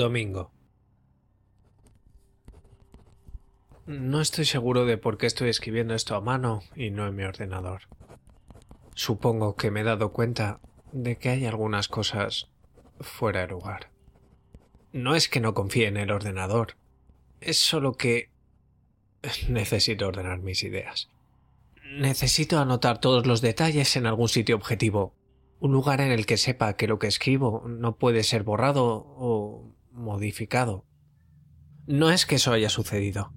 Domingo. No estoy seguro de por qué estoy escribiendo esto a mano y no en mi ordenador. Supongo que me he dado cuenta de que hay algunas cosas fuera de lugar. No es que no confíe en el ordenador, es solo que necesito ordenar mis ideas. Necesito anotar todos los detalles en algún sitio objetivo, un lugar en el que sepa que lo que escribo no puede ser borrado o modificado. No es que eso haya sucedido.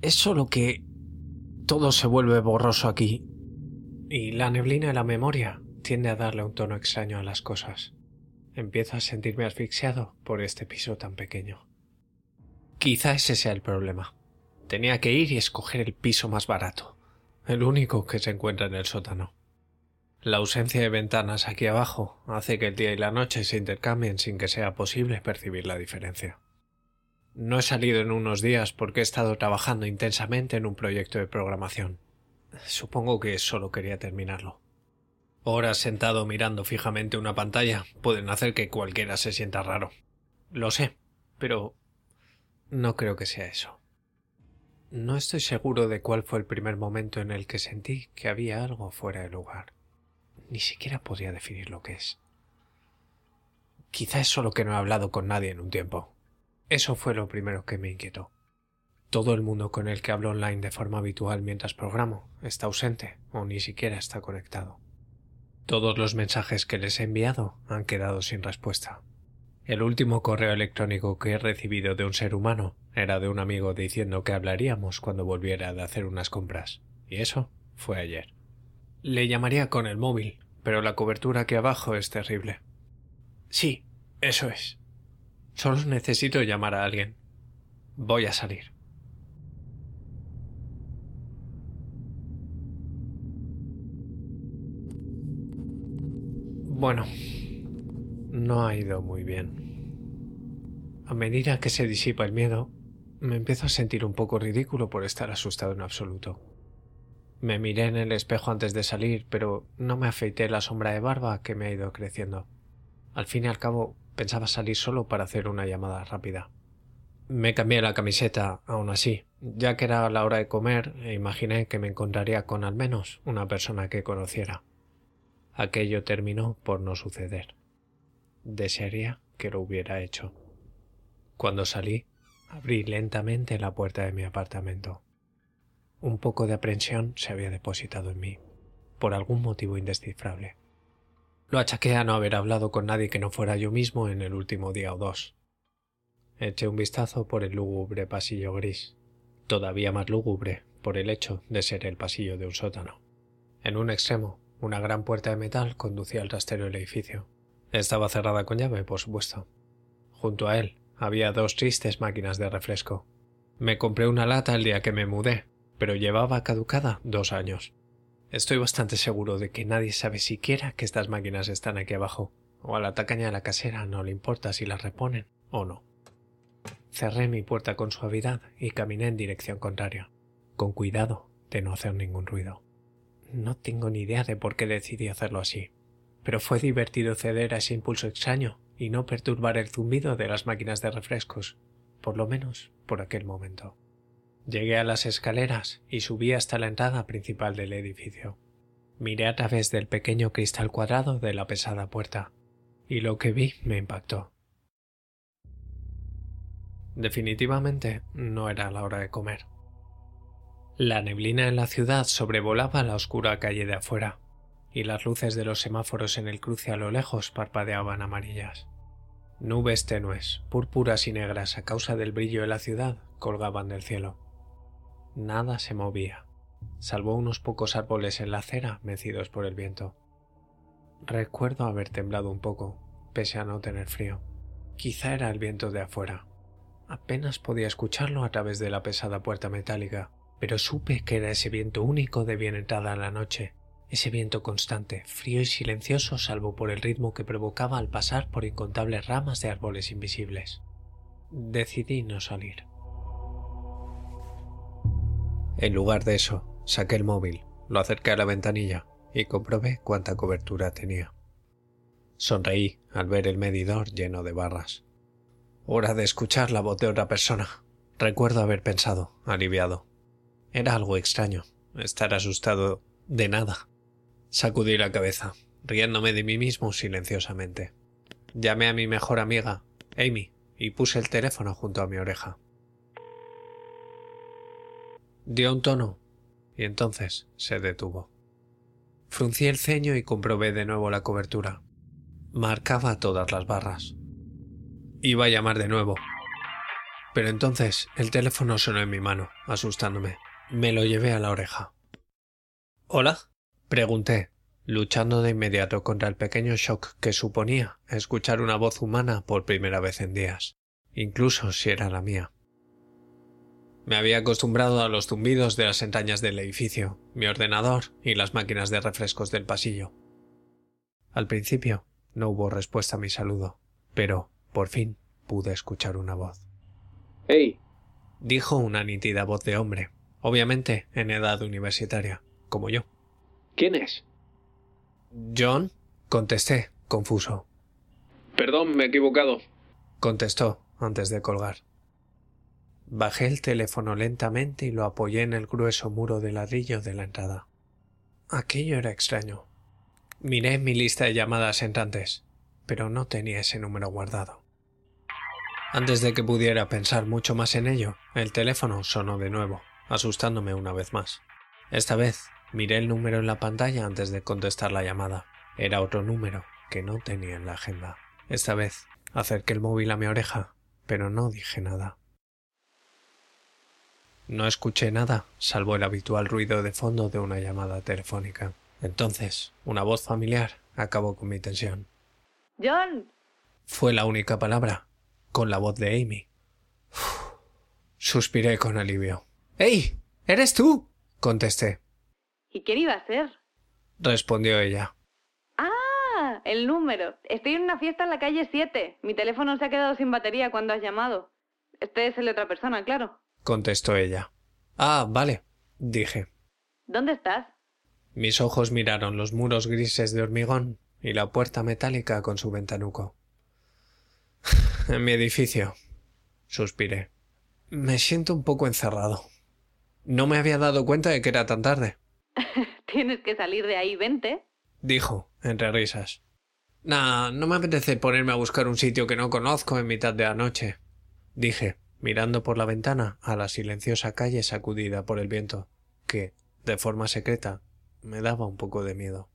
Es solo que todo se vuelve borroso aquí. Y la neblina de la memoria tiende a darle un tono extraño a las cosas. Empiezo a sentirme asfixiado por este piso tan pequeño. Quizá ese sea el problema. Tenía que ir y escoger el piso más barato, el único que se encuentra en el sótano. La ausencia de ventanas aquí abajo hace que el día y la noche se intercambien sin que sea posible percibir la diferencia. No he salido en unos días porque he estado trabajando intensamente en un proyecto de programación. Supongo que solo quería terminarlo. Horas sentado mirando fijamente una pantalla pueden hacer que cualquiera se sienta raro. Lo sé, pero no creo que sea eso. No estoy seguro de cuál fue el primer momento en el que sentí que había algo fuera de lugar ni siquiera podría definir lo que es. Quizá es solo que no he hablado con nadie en un tiempo. Eso fue lo primero que me inquietó. Todo el mundo con el que hablo online de forma habitual mientras programo está ausente o ni siquiera está conectado. Todos los mensajes que les he enviado han quedado sin respuesta. El último correo electrónico que he recibido de un ser humano era de un amigo diciendo que hablaríamos cuando volviera de hacer unas compras. Y eso fue ayer. Le llamaría con el móvil, pero la cobertura aquí abajo es terrible. Sí, eso es. Solo necesito llamar a alguien. Voy a salir. Bueno, no ha ido muy bien. A medida que se disipa el miedo, me empiezo a sentir un poco ridículo por estar asustado en absoluto. Me miré en el espejo antes de salir, pero no me afeité la sombra de barba que me ha ido creciendo. Al fin y al cabo, pensaba salir solo para hacer una llamada rápida. Me cambié la camiseta, aún así, ya que era la hora de comer e imaginé que me encontraría con al menos una persona que conociera. Aquello terminó por no suceder. Desearía que lo hubiera hecho. Cuando salí, abrí lentamente la puerta de mi apartamento. Un poco de aprensión se había depositado en mí, por algún motivo indescifrable. Lo achaqué a no haber hablado con nadie que no fuera yo mismo en el último día o dos. Eché un vistazo por el lúgubre pasillo gris, todavía más lúgubre por el hecho de ser el pasillo de un sótano. En un extremo, una gran puerta de metal conducía al trastero del edificio. Estaba cerrada con llave, por supuesto. Junto a él había dos tristes máquinas de refresco. Me compré una lata el día que me mudé, pero llevaba caducada dos años. Estoy bastante seguro de que nadie sabe siquiera que estas máquinas están aquí abajo, o a la tacaña de la casera no le importa si las reponen o no. Cerré mi puerta con suavidad y caminé en dirección contraria, con cuidado de no hacer ningún ruido. No tengo ni idea de por qué decidí hacerlo así, pero fue divertido ceder a ese impulso extraño y no perturbar el zumbido de las máquinas de refrescos, por lo menos por aquel momento. Llegué a las escaleras y subí hasta la entrada principal del edificio. Miré a través del pequeño cristal cuadrado de la pesada puerta, y lo que vi me impactó. Definitivamente no era la hora de comer. La neblina en la ciudad sobrevolaba la oscura calle de afuera, y las luces de los semáforos en el cruce a lo lejos parpadeaban amarillas. Nubes tenues, púrpuras y negras a causa del brillo de la ciudad, colgaban del cielo. Nada se movía, salvo unos pocos árboles en la acera mecidos por el viento. Recuerdo haber temblado un poco, pese a no tener frío. Quizá era el viento de afuera. Apenas podía escucharlo a través de la pesada puerta metálica, pero supe que era ese viento único de bien entrada la noche, ese viento constante, frío y silencioso salvo por el ritmo que provocaba al pasar por incontables ramas de árboles invisibles. Decidí no salir. En lugar de eso, saqué el móvil, lo acerqué a la ventanilla y comprobé cuánta cobertura tenía. Sonreí al ver el medidor lleno de barras. Hora de escuchar la voz de otra persona. Recuerdo haber pensado, aliviado. Era algo extraño, estar asustado de nada. Sacudí la cabeza, riéndome de mí mismo silenciosamente. Llamé a mi mejor amiga, Amy, y puse el teléfono junto a mi oreja. Dio un tono y entonces se detuvo. Fruncí el ceño y comprobé de nuevo la cobertura. Marcaba todas las barras. Iba a llamar de nuevo. Pero entonces el teléfono sonó en mi mano, asustándome. Me lo llevé a la oreja. ¿Hola? pregunté, luchando de inmediato contra el pequeño shock que suponía escuchar una voz humana por primera vez en días, incluso si era la mía. Me había acostumbrado a los zumbidos de las entrañas del edificio, mi ordenador y las máquinas de refrescos del pasillo. Al principio no hubo respuesta a mi saludo, pero, por fin, pude escuchar una voz. ¡Hey! dijo una nítida voz de hombre, obviamente en edad universitaria, como yo. ¿Quién es? John, contesté, confuso. Perdón, me he equivocado. Contestó antes de colgar. Bajé el teléfono lentamente y lo apoyé en el grueso muro de ladrillo de la entrada. Aquello era extraño. Miré mi lista de llamadas entrantes, pero no tenía ese número guardado. Antes de que pudiera pensar mucho más en ello, el teléfono sonó de nuevo, asustándome una vez más. Esta vez miré el número en la pantalla antes de contestar la llamada. Era otro número que no tenía en la agenda. Esta vez acerqué el móvil a mi oreja, pero no dije nada. No escuché nada, salvo el habitual ruido de fondo de una llamada telefónica. Entonces, una voz familiar acabó con mi tensión. John. Fue la única palabra, con la voz de Amy. Suspiré con alivio. ¡Ey! ¿Eres tú? contesté. ¿Y quién iba a ser? respondió ella. Ah, el número. Estoy en una fiesta en la calle 7. Mi teléfono se ha quedado sin batería cuando has llamado. Este es el de otra persona, claro contestó ella. Ah, vale, dije. ¿Dónde estás? Mis ojos miraron los muros grises de hormigón y la puerta metálica con su ventanuco. en mi edificio, suspiré. Me siento un poco encerrado. No me había dado cuenta de que era tan tarde. Tienes que salir de ahí, vente. dijo, entre risas. Nah, no me apetece ponerme a buscar un sitio que no conozco en mitad de la noche, dije, mirando por la ventana a la silenciosa calle sacudida por el viento, que, de forma secreta, me daba un poco de miedo.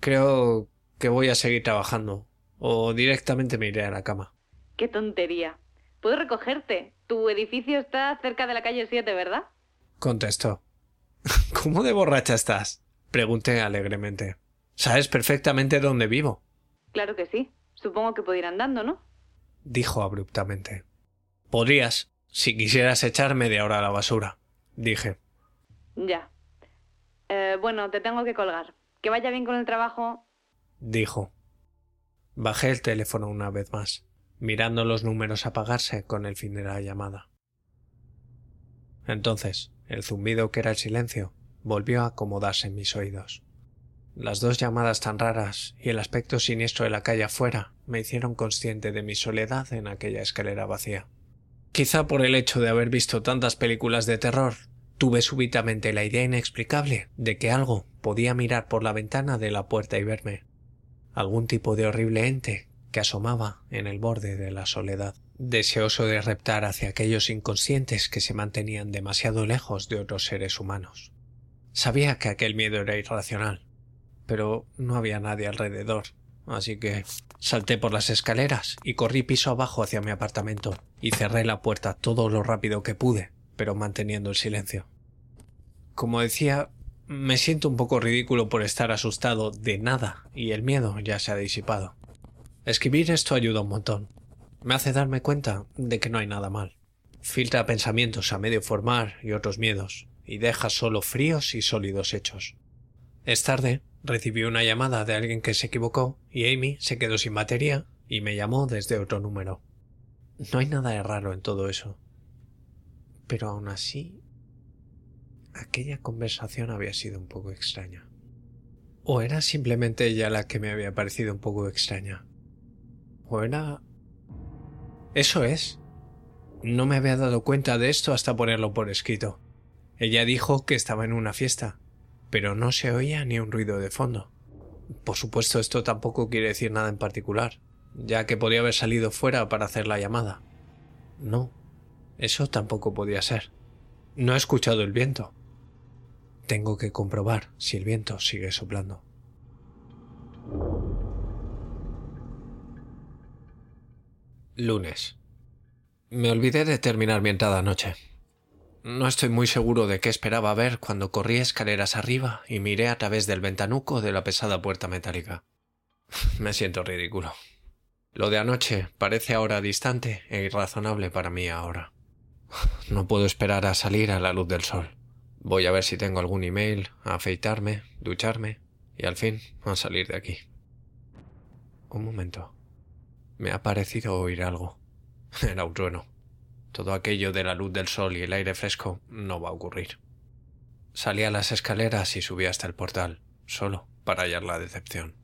Creo que voy a seguir trabajando, o directamente me iré a la cama. ¡Qué tontería! Puedo recogerte. Tu edificio está cerca de la calle 7, ¿verdad? contestó. ¿Cómo de borracha estás? pregunté alegremente. Sabes perfectamente dónde vivo. Claro que sí. Supongo que puedo ir andando, ¿no? dijo abruptamente. Podrías, si quisieras echarme de ahora a la basura, dije. Ya. Eh, bueno, te tengo que colgar. Que vaya bien con el trabajo. Dijo. Bajé el teléfono una vez más, mirando los números apagarse con el fin de la llamada. Entonces, el zumbido que era el silencio volvió a acomodarse en mis oídos. Las dos llamadas tan raras y el aspecto siniestro de la calle afuera me hicieron consciente de mi soledad en aquella escalera vacía. Quizá por el hecho de haber visto tantas películas de terror, tuve súbitamente la idea inexplicable de que algo podía mirar por la ventana de la puerta y verme. Algún tipo de horrible ente que asomaba en el borde de la soledad, deseoso de reptar hacia aquellos inconscientes que se mantenían demasiado lejos de otros seres humanos. Sabía que aquel miedo era irracional, pero no había nadie alrededor, así que salté por las escaleras y corrí piso abajo hacia mi apartamento y cerré la puerta todo lo rápido que pude, pero manteniendo el silencio. Como decía, me siento un poco ridículo por estar asustado de nada y el miedo ya se ha disipado. Escribir esto ayuda un montón. Me hace darme cuenta de que no hay nada mal. Filtra pensamientos a medio formar y otros miedos, y deja solo fríos y sólidos hechos. Es tarde, recibí una llamada de alguien que se equivocó y Amy se quedó sin batería y me llamó desde otro número. No hay nada de raro en todo eso. Pero aún así, aquella conversación había sido un poco extraña. ¿O era simplemente ella la que me había parecido un poco extraña? ¿O era... Eso es. No me había dado cuenta de esto hasta ponerlo por escrito. Ella dijo que estaba en una fiesta, pero no se oía ni un ruido de fondo. Por supuesto, esto tampoco quiere decir nada en particular, ya que podía haber salido fuera para hacer la llamada. No, eso tampoco podía ser. No he escuchado el viento. Tengo que comprobar si el viento sigue soplando. Lunes. Me olvidé de terminar mi entrada anoche. No estoy muy seguro de qué esperaba ver cuando corrí escaleras arriba y miré a través del ventanuco de la pesada puerta metálica. Me siento ridículo. Lo de anoche parece ahora distante e irrazonable para mí ahora. No puedo esperar a salir a la luz del sol. Voy a ver si tengo algún email, a afeitarme, ducharme y al fin a salir de aquí. Un momento. Me ha parecido oír algo. Era un trueno. Todo aquello de la luz del sol y el aire fresco no va a ocurrir. Salí a las escaleras y subí hasta el portal, solo para hallar la decepción.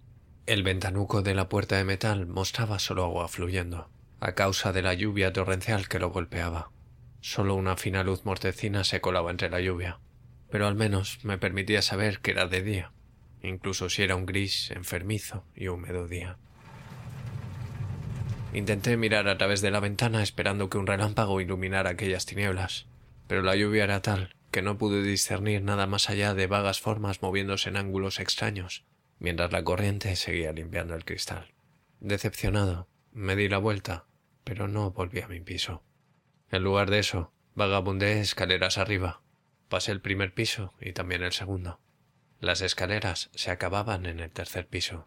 El ventanuco de la puerta de metal mostraba solo agua fluyendo, a causa de la lluvia torrencial que lo golpeaba. Solo una fina luz mortecina se colaba entre la lluvia, pero al menos me permitía saber que era de día, incluso si era un gris, enfermizo y húmedo día. Intenté mirar a través de la ventana esperando que un relámpago iluminara aquellas tinieblas, pero la lluvia era tal que no pude discernir nada más allá de vagas formas moviéndose en ángulos extraños, mientras la corriente seguía limpiando el cristal. Decepcionado, me di la vuelta, pero no volví a mi piso. En lugar de eso, vagabundé escaleras arriba. Pasé el primer piso y también el segundo. Las escaleras se acababan en el tercer piso.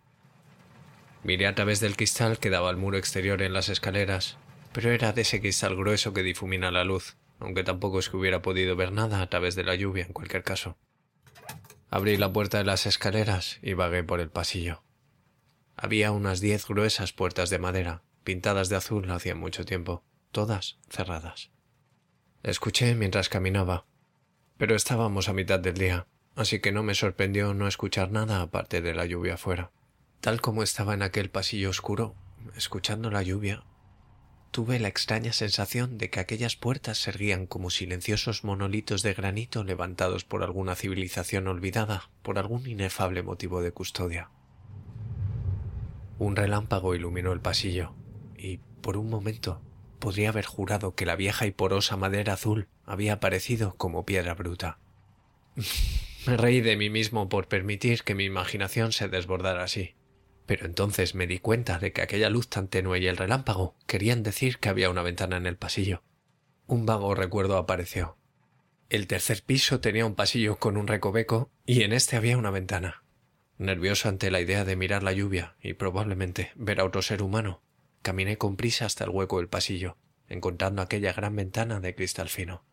Miré a través del cristal que daba al muro exterior en las escaleras, pero era de ese cristal grueso que difumina la luz, aunque tampoco es que hubiera podido ver nada a través de la lluvia en cualquier caso. Abrí la puerta de las escaleras y vagué por el pasillo. Había unas diez gruesas puertas de madera, pintadas de azul hacía mucho tiempo, todas cerradas. Escuché mientras caminaba, pero estábamos a mitad del día, así que no me sorprendió no escuchar nada aparte de la lluvia afuera. Tal como estaba en aquel pasillo oscuro, escuchando la lluvia, tuve la extraña sensación de que aquellas puertas se erguían como silenciosos monolitos de granito levantados por alguna civilización olvidada por algún inefable motivo de custodia. Un relámpago iluminó el pasillo, y por un momento podría haber jurado que la vieja y porosa madera azul había aparecido como piedra bruta. Me reí de mí mismo por permitir que mi imaginación se desbordara así. Pero entonces me di cuenta de que aquella luz tan tenue y el relámpago querían decir que había una ventana en el pasillo. Un vago recuerdo apareció. El tercer piso tenía un pasillo con un recoveco y en este había una ventana. Nervioso ante la idea de mirar la lluvia y probablemente ver a otro ser humano, caminé con prisa hasta el hueco del pasillo, encontrando aquella gran ventana de cristal fino.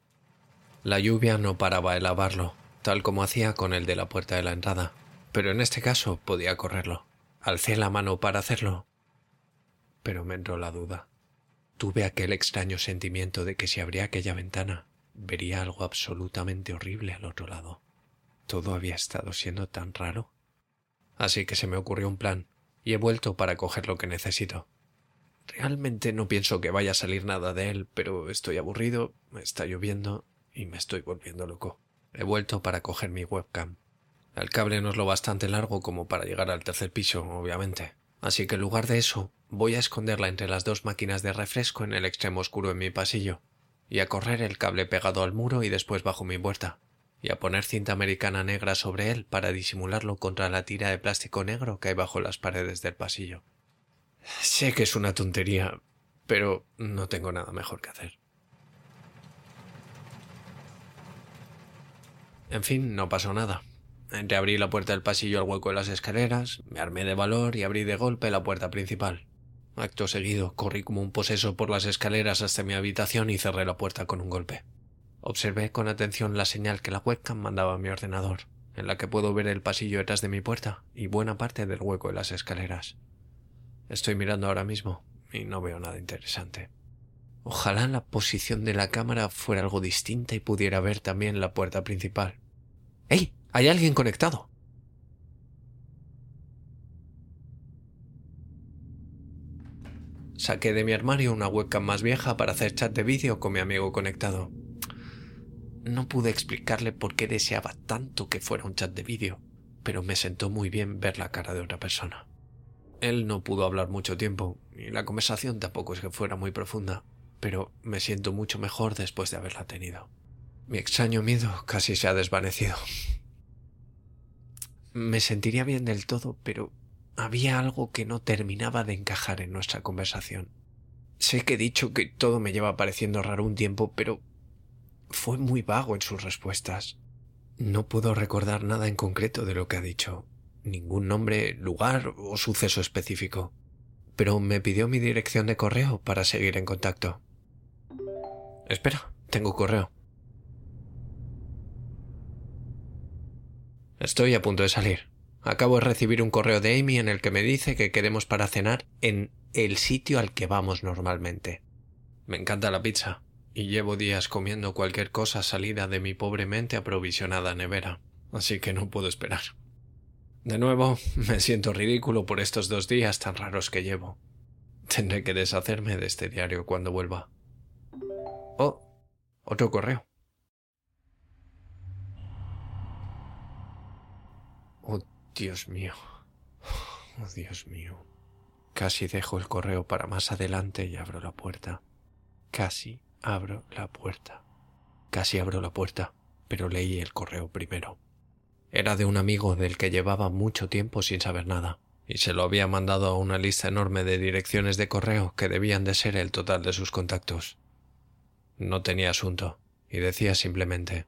La lluvia no paraba de lavarlo, tal como hacía con el de la puerta de la entrada, pero en este caso podía correrlo. Alcé la mano para hacerlo, pero me entró la duda. Tuve aquel extraño sentimiento de que si abría aquella ventana, vería algo absolutamente horrible al otro lado. Todo había estado siendo tan raro. Así que se me ocurrió un plan, y he vuelto para coger lo que necesito. Realmente no pienso que vaya a salir nada de él, pero estoy aburrido, está lloviendo y me estoy volviendo loco. He vuelto para coger mi webcam. El cable no es lo bastante largo como para llegar al tercer piso, obviamente, Así que en lugar de eso, voy a esconderla entre las dos máquinas de refresco en el extremo oscuro de mi pasillo, y a correr el cable pegado al muro y después bajo mi puerta, y a poner cinta americana negra sobre él para disimularlo contra la tira de plástico negro que hay bajo las paredes del pasillo. Sé que es una tontería, pero no tengo nada mejor que hacer. En fin, no pasó nada. Entreabrí la puerta del pasillo al hueco de las escaleras, me armé de valor y abrí de golpe la puerta principal. Acto seguido, corrí como un poseso por las escaleras hasta mi habitación y cerré la puerta con un golpe. Observé con atención la señal que la webcam mandaba a mi ordenador, en la que puedo ver el pasillo detrás de mi puerta y buena parte del hueco de las escaleras. Estoy mirando ahora mismo y no veo nada interesante. Ojalá la posición de la cámara fuera algo distinta y pudiera ver también la puerta principal. ¡Ey! Hay alguien conectado. Saqué de mi armario una webcam más vieja para hacer chat de vídeo con mi amigo conectado. No pude explicarle por qué deseaba tanto que fuera un chat de vídeo, pero me sentó muy bien ver la cara de otra persona. Él no pudo hablar mucho tiempo, y la conversación tampoco es que fuera muy profunda, pero me siento mucho mejor después de haberla tenido. Mi extraño miedo casi se ha desvanecido. Me sentiría bien del todo, pero había algo que no terminaba de encajar en nuestra conversación. Sé que he dicho que todo me lleva pareciendo raro un tiempo, pero fue muy vago en sus respuestas. No puedo recordar nada en concreto de lo que ha dicho, ningún nombre, lugar o suceso específico, pero me pidió mi dirección de correo para seguir en contacto. Espera, tengo correo. Estoy a punto de salir. Acabo de recibir un correo de Amy en el que me dice que quedemos para cenar en el sitio al que vamos normalmente. Me encanta la pizza, y llevo días comiendo cualquier cosa salida de mi pobremente aprovisionada nevera, así que no puedo esperar. De nuevo, me siento ridículo por estos dos días tan raros que llevo. Tendré que deshacerme de este diario cuando vuelva. Oh, otro correo. Oh, Dios mío. Oh, Dios mío. Casi dejo el correo para más adelante y abro la puerta. Casi abro la puerta. Casi abro la puerta, pero leí el correo primero. Era de un amigo del que llevaba mucho tiempo sin saber nada, y se lo había mandado a una lista enorme de direcciones de correo que debían de ser el total de sus contactos. No tenía asunto, y decía simplemente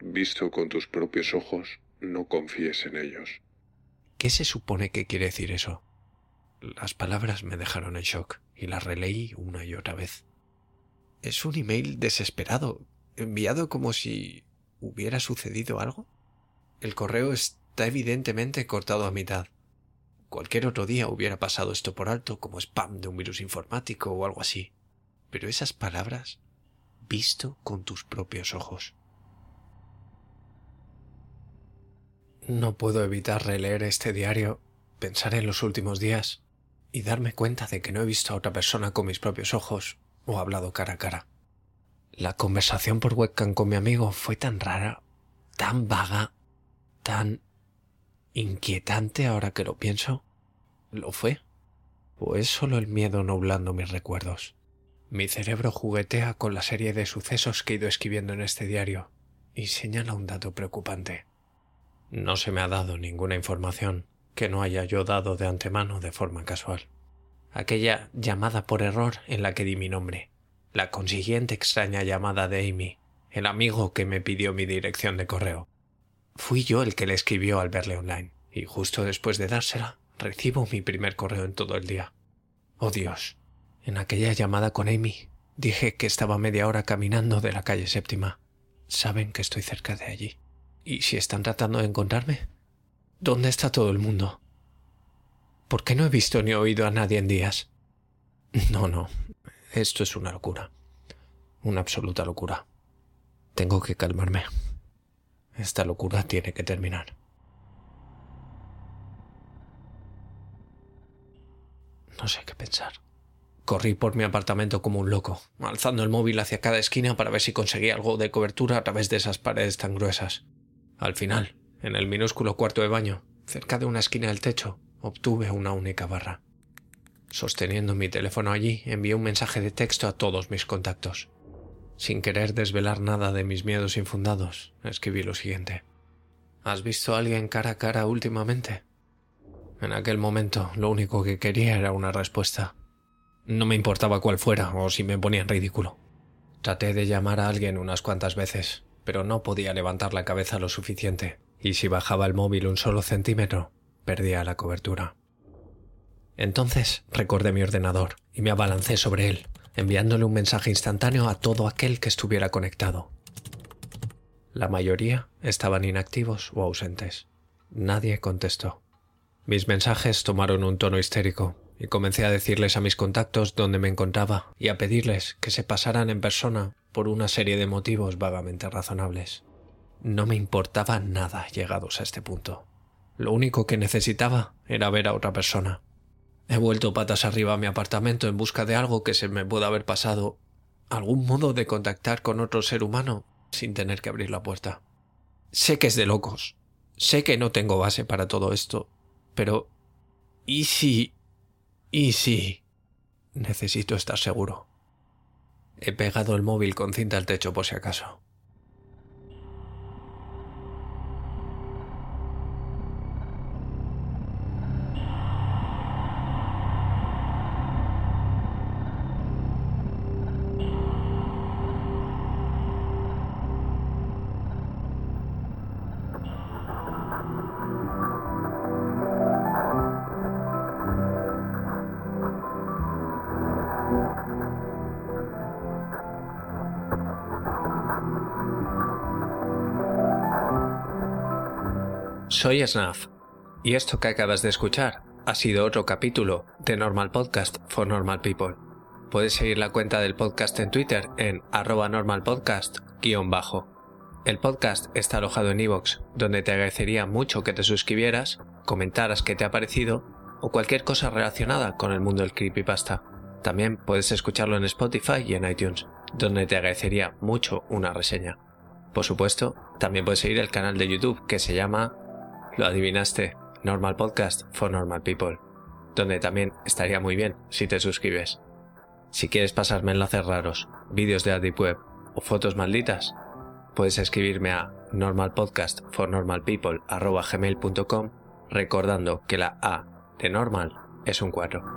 Visto con tus propios ojos, no confíes en ellos. ¿Qué se supone que quiere decir eso? Las palabras me dejaron en shock y las releí una y otra vez. Es un email desesperado, enviado como si hubiera sucedido algo. El correo está evidentemente cortado a mitad. Cualquier otro día hubiera pasado esto por alto como spam de un virus informático o algo así. Pero esas palabras, visto con tus propios ojos. No puedo evitar releer este diario, pensar en los últimos días y darme cuenta de que no he visto a otra persona con mis propios ojos o hablado cara a cara. La conversación por webcam con mi amigo fue tan rara, tan vaga, tan inquietante ahora que lo pienso. ¿Lo fue? ¿O es solo el miedo nublando mis recuerdos? Mi cerebro juguetea con la serie de sucesos que he ido escribiendo en este diario y señala un dato preocupante. No se me ha dado ninguna información que no haya yo dado de antemano de forma casual. Aquella llamada por error en la que di mi nombre, la consiguiente extraña llamada de Amy, el amigo que me pidió mi dirección de correo. Fui yo el que le escribió al verle online, y justo después de dársela, recibo mi primer correo en todo el día. Oh Dios. En aquella llamada con Amy, dije que estaba media hora caminando de la calle séptima. Saben que estoy cerca de allí. ¿Y si están tratando de encontrarme? ¿Dónde está todo el mundo? ¿Por qué no he visto ni oído a nadie en días? No, no. Esto es una locura. Una absoluta locura. Tengo que calmarme. Esta locura tiene que terminar. No sé qué pensar. Corrí por mi apartamento como un loco, alzando el móvil hacia cada esquina para ver si conseguía algo de cobertura a través de esas paredes tan gruesas. Al final, en el minúsculo cuarto de baño, cerca de una esquina del techo, obtuve una única barra. Sosteniendo mi teléfono allí, envié un mensaje de texto a todos mis contactos. Sin querer desvelar nada de mis miedos infundados, escribí lo siguiente. ¿Has visto a alguien cara a cara últimamente? En aquel momento lo único que quería era una respuesta. No me importaba cuál fuera o si me ponía en ridículo. Traté de llamar a alguien unas cuantas veces, pero no podía levantar la cabeza lo suficiente, y si bajaba el móvil un solo centímetro, perdía la cobertura. Entonces recordé mi ordenador y me abalancé sobre él, enviándole un mensaje instantáneo a todo aquel que estuviera conectado. La mayoría estaban inactivos o ausentes. Nadie contestó. Mis mensajes tomaron un tono histérico y comencé a decirles a mis contactos dónde me encontraba y a pedirles que se pasaran en persona por una serie de motivos vagamente razonables. No me importaba nada llegados a este punto. Lo único que necesitaba era ver a otra persona. He vuelto patas arriba a mi apartamento en busca de algo que se me pueda haber pasado, algún modo de contactar con otro ser humano sin tener que abrir la puerta. Sé que es de locos, sé que no tengo base para todo esto, pero... ¿Y si... ¿Y si... Necesito estar seguro. He pegado el móvil con cinta al techo por si acaso. Soy Snaf, y esto que acabas de escuchar ha sido otro capítulo de Normal Podcast for Normal People. Puedes seguir la cuenta del podcast en Twitter en normalpodcast-bajo. El podcast está alojado en iVoox, donde te agradecería mucho que te suscribieras, comentaras qué te ha parecido o cualquier cosa relacionada con el mundo del creepypasta. También puedes escucharlo en Spotify y en iTunes, donde te agradecería mucho una reseña. Por supuesto, también puedes seguir el canal de YouTube que se llama lo adivinaste, Normal Podcast for Normal People, donde también estaría muy bien si te suscribes. Si quieres pasarme enlaces raros, vídeos de Deep Web o fotos malditas, puedes escribirme a normalpodcastfornormalpeople.com recordando que la A de normal es un 4.